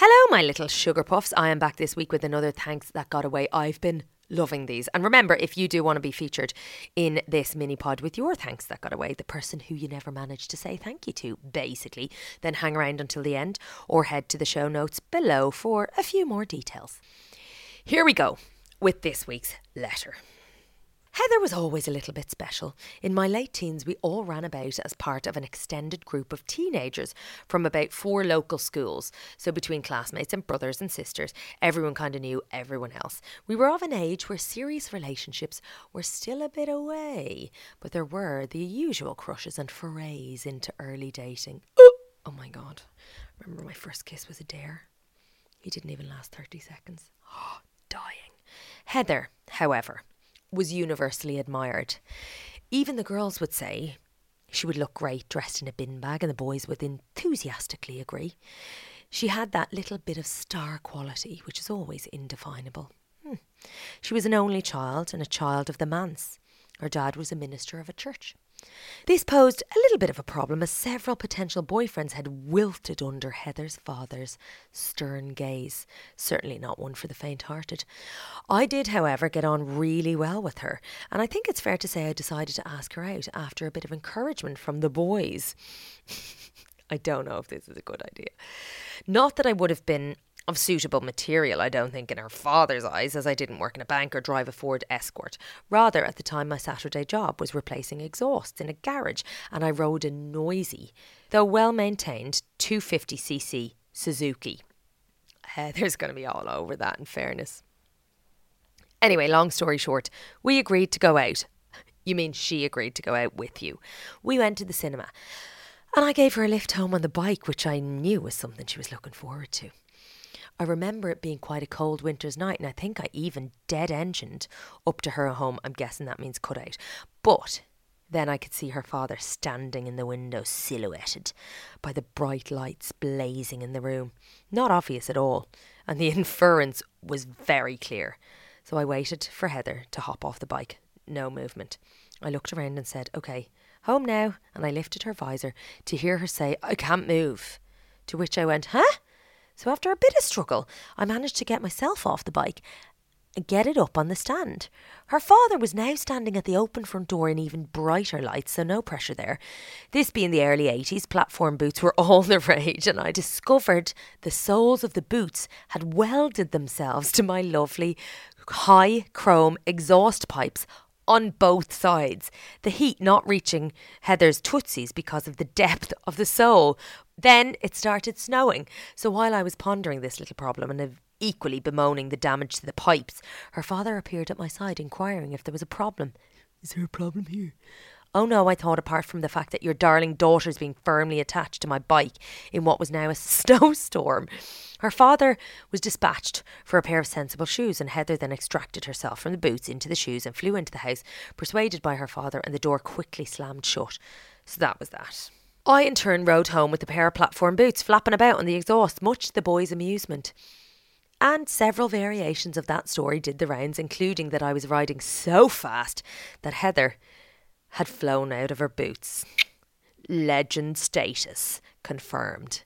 Hello, my little sugar puffs. I am back this week with another thanks that got away. I've been loving these. And remember, if you do want to be featured in this mini pod with your thanks that got away, the person who you never managed to say thank you to, basically, then hang around until the end or head to the show notes below for a few more details. Here we go with this week's letter. Heather was always a little bit special. In my late teens, we all ran about as part of an extended group of teenagers from about four local schools. So, between classmates and brothers and sisters, everyone kind of knew everyone else. We were of an age where serious relationships were still a bit away, but there were the usual crushes and forays into early dating. Oh my god. Remember, my first kiss was a dare. He didn't even last 30 seconds. Dying. Heather, however, was universally admired. Even the girls would say she would look great dressed in a bin bag, and the boys would enthusiastically agree. She had that little bit of star quality, which is always indefinable. Hmm. She was an only child and a child of the manse. Her dad was a minister of a church. This posed a little bit of a problem as several potential boyfriends had wilted under Heather's father's stern gaze. Certainly not one for the faint hearted. I did, however, get on really well with her, and I think it's fair to say I decided to ask her out after a bit of encouragement from the boys. I don't know if this is a good idea. Not that I would have been of suitable material, I don't think, in her father's eyes, as I didn't work in a bank or drive a Ford Escort. Rather, at the time, my Saturday job was replacing exhausts in a garage, and I rode a noisy, though well maintained, 250cc Suzuki. Uh, there's going to be all over that, in fairness. Anyway, long story short, we agreed to go out. You mean she agreed to go out with you? We went to the cinema. And I gave her a lift home on the bike, which I knew was something she was looking forward to. I remember it being quite a cold winter's night, and I think I even dead engined up to her home. I'm guessing that means cut out. But then I could see her father standing in the window, silhouetted by the bright lights blazing in the room. Not obvious at all, and the inference was very clear. So I waited for Heather to hop off the bike. No movement. I looked around and said, OK, home now. And I lifted her visor to hear her say, I can't move. To which I went, Huh? So after a bit of struggle, I managed to get myself off the bike and get it up on the stand. Her father was now standing at the open front door in even brighter lights, so no pressure there. This being the early 80s, platform boots were all the rage, and I discovered the soles of the boots had welded themselves to my lovely high chrome exhaust pipes on both sides, the heat not reaching Heather's tootsies because of the depth of the sole. Then it started snowing, so while I was pondering this little problem and equally bemoaning the damage to the pipes, her father appeared at my side inquiring if there was a problem. Is there a problem here? Oh no, I thought, apart from the fact that your darling daughter's being firmly attached to my bike in what was now a snowstorm. Her father was dispatched for a pair of sensible shoes, and Heather then extracted herself from the boots into the shoes and flew into the house, persuaded by her father, and the door quickly slammed shut. So that was that. I, in turn, rode home with a pair of platform boots flapping about on the exhaust, much to the boys' amusement. And several variations of that story did the rounds, including that I was riding so fast that Heather had flown out of her boots. Legend status confirmed.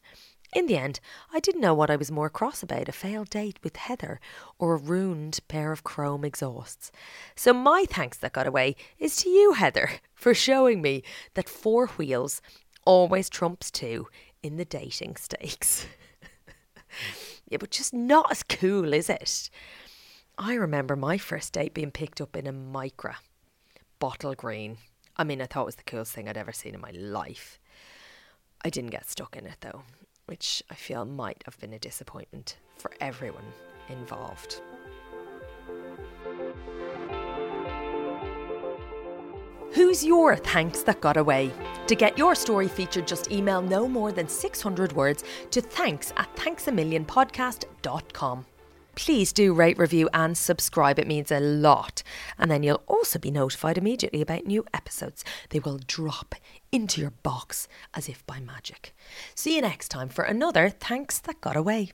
In the end, I didn't know what I was more cross about a failed date with Heather or a ruined pair of chrome exhausts. So, my thanks that got away is to you, Heather, for showing me that four wheels always trumps two in the dating stakes. yeah, but just not as cool, is it? I remember my first date being picked up in a Micra, bottle green. I mean, I thought it was the coolest thing I'd ever seen in my life. I didn't get stuck in it though, which I feel might have been a disappointment for everyone involved. Who's your thanks that got away? To get your story featured, just email no more than 600 words to thanks at thanksamillionpodcast.com. Please do rate, review, and subscribe. It means a lot. And then you'll also be notified immediately about new episodes. They will drop into your box as if by magic. See you next time for another Thanks That Got Away.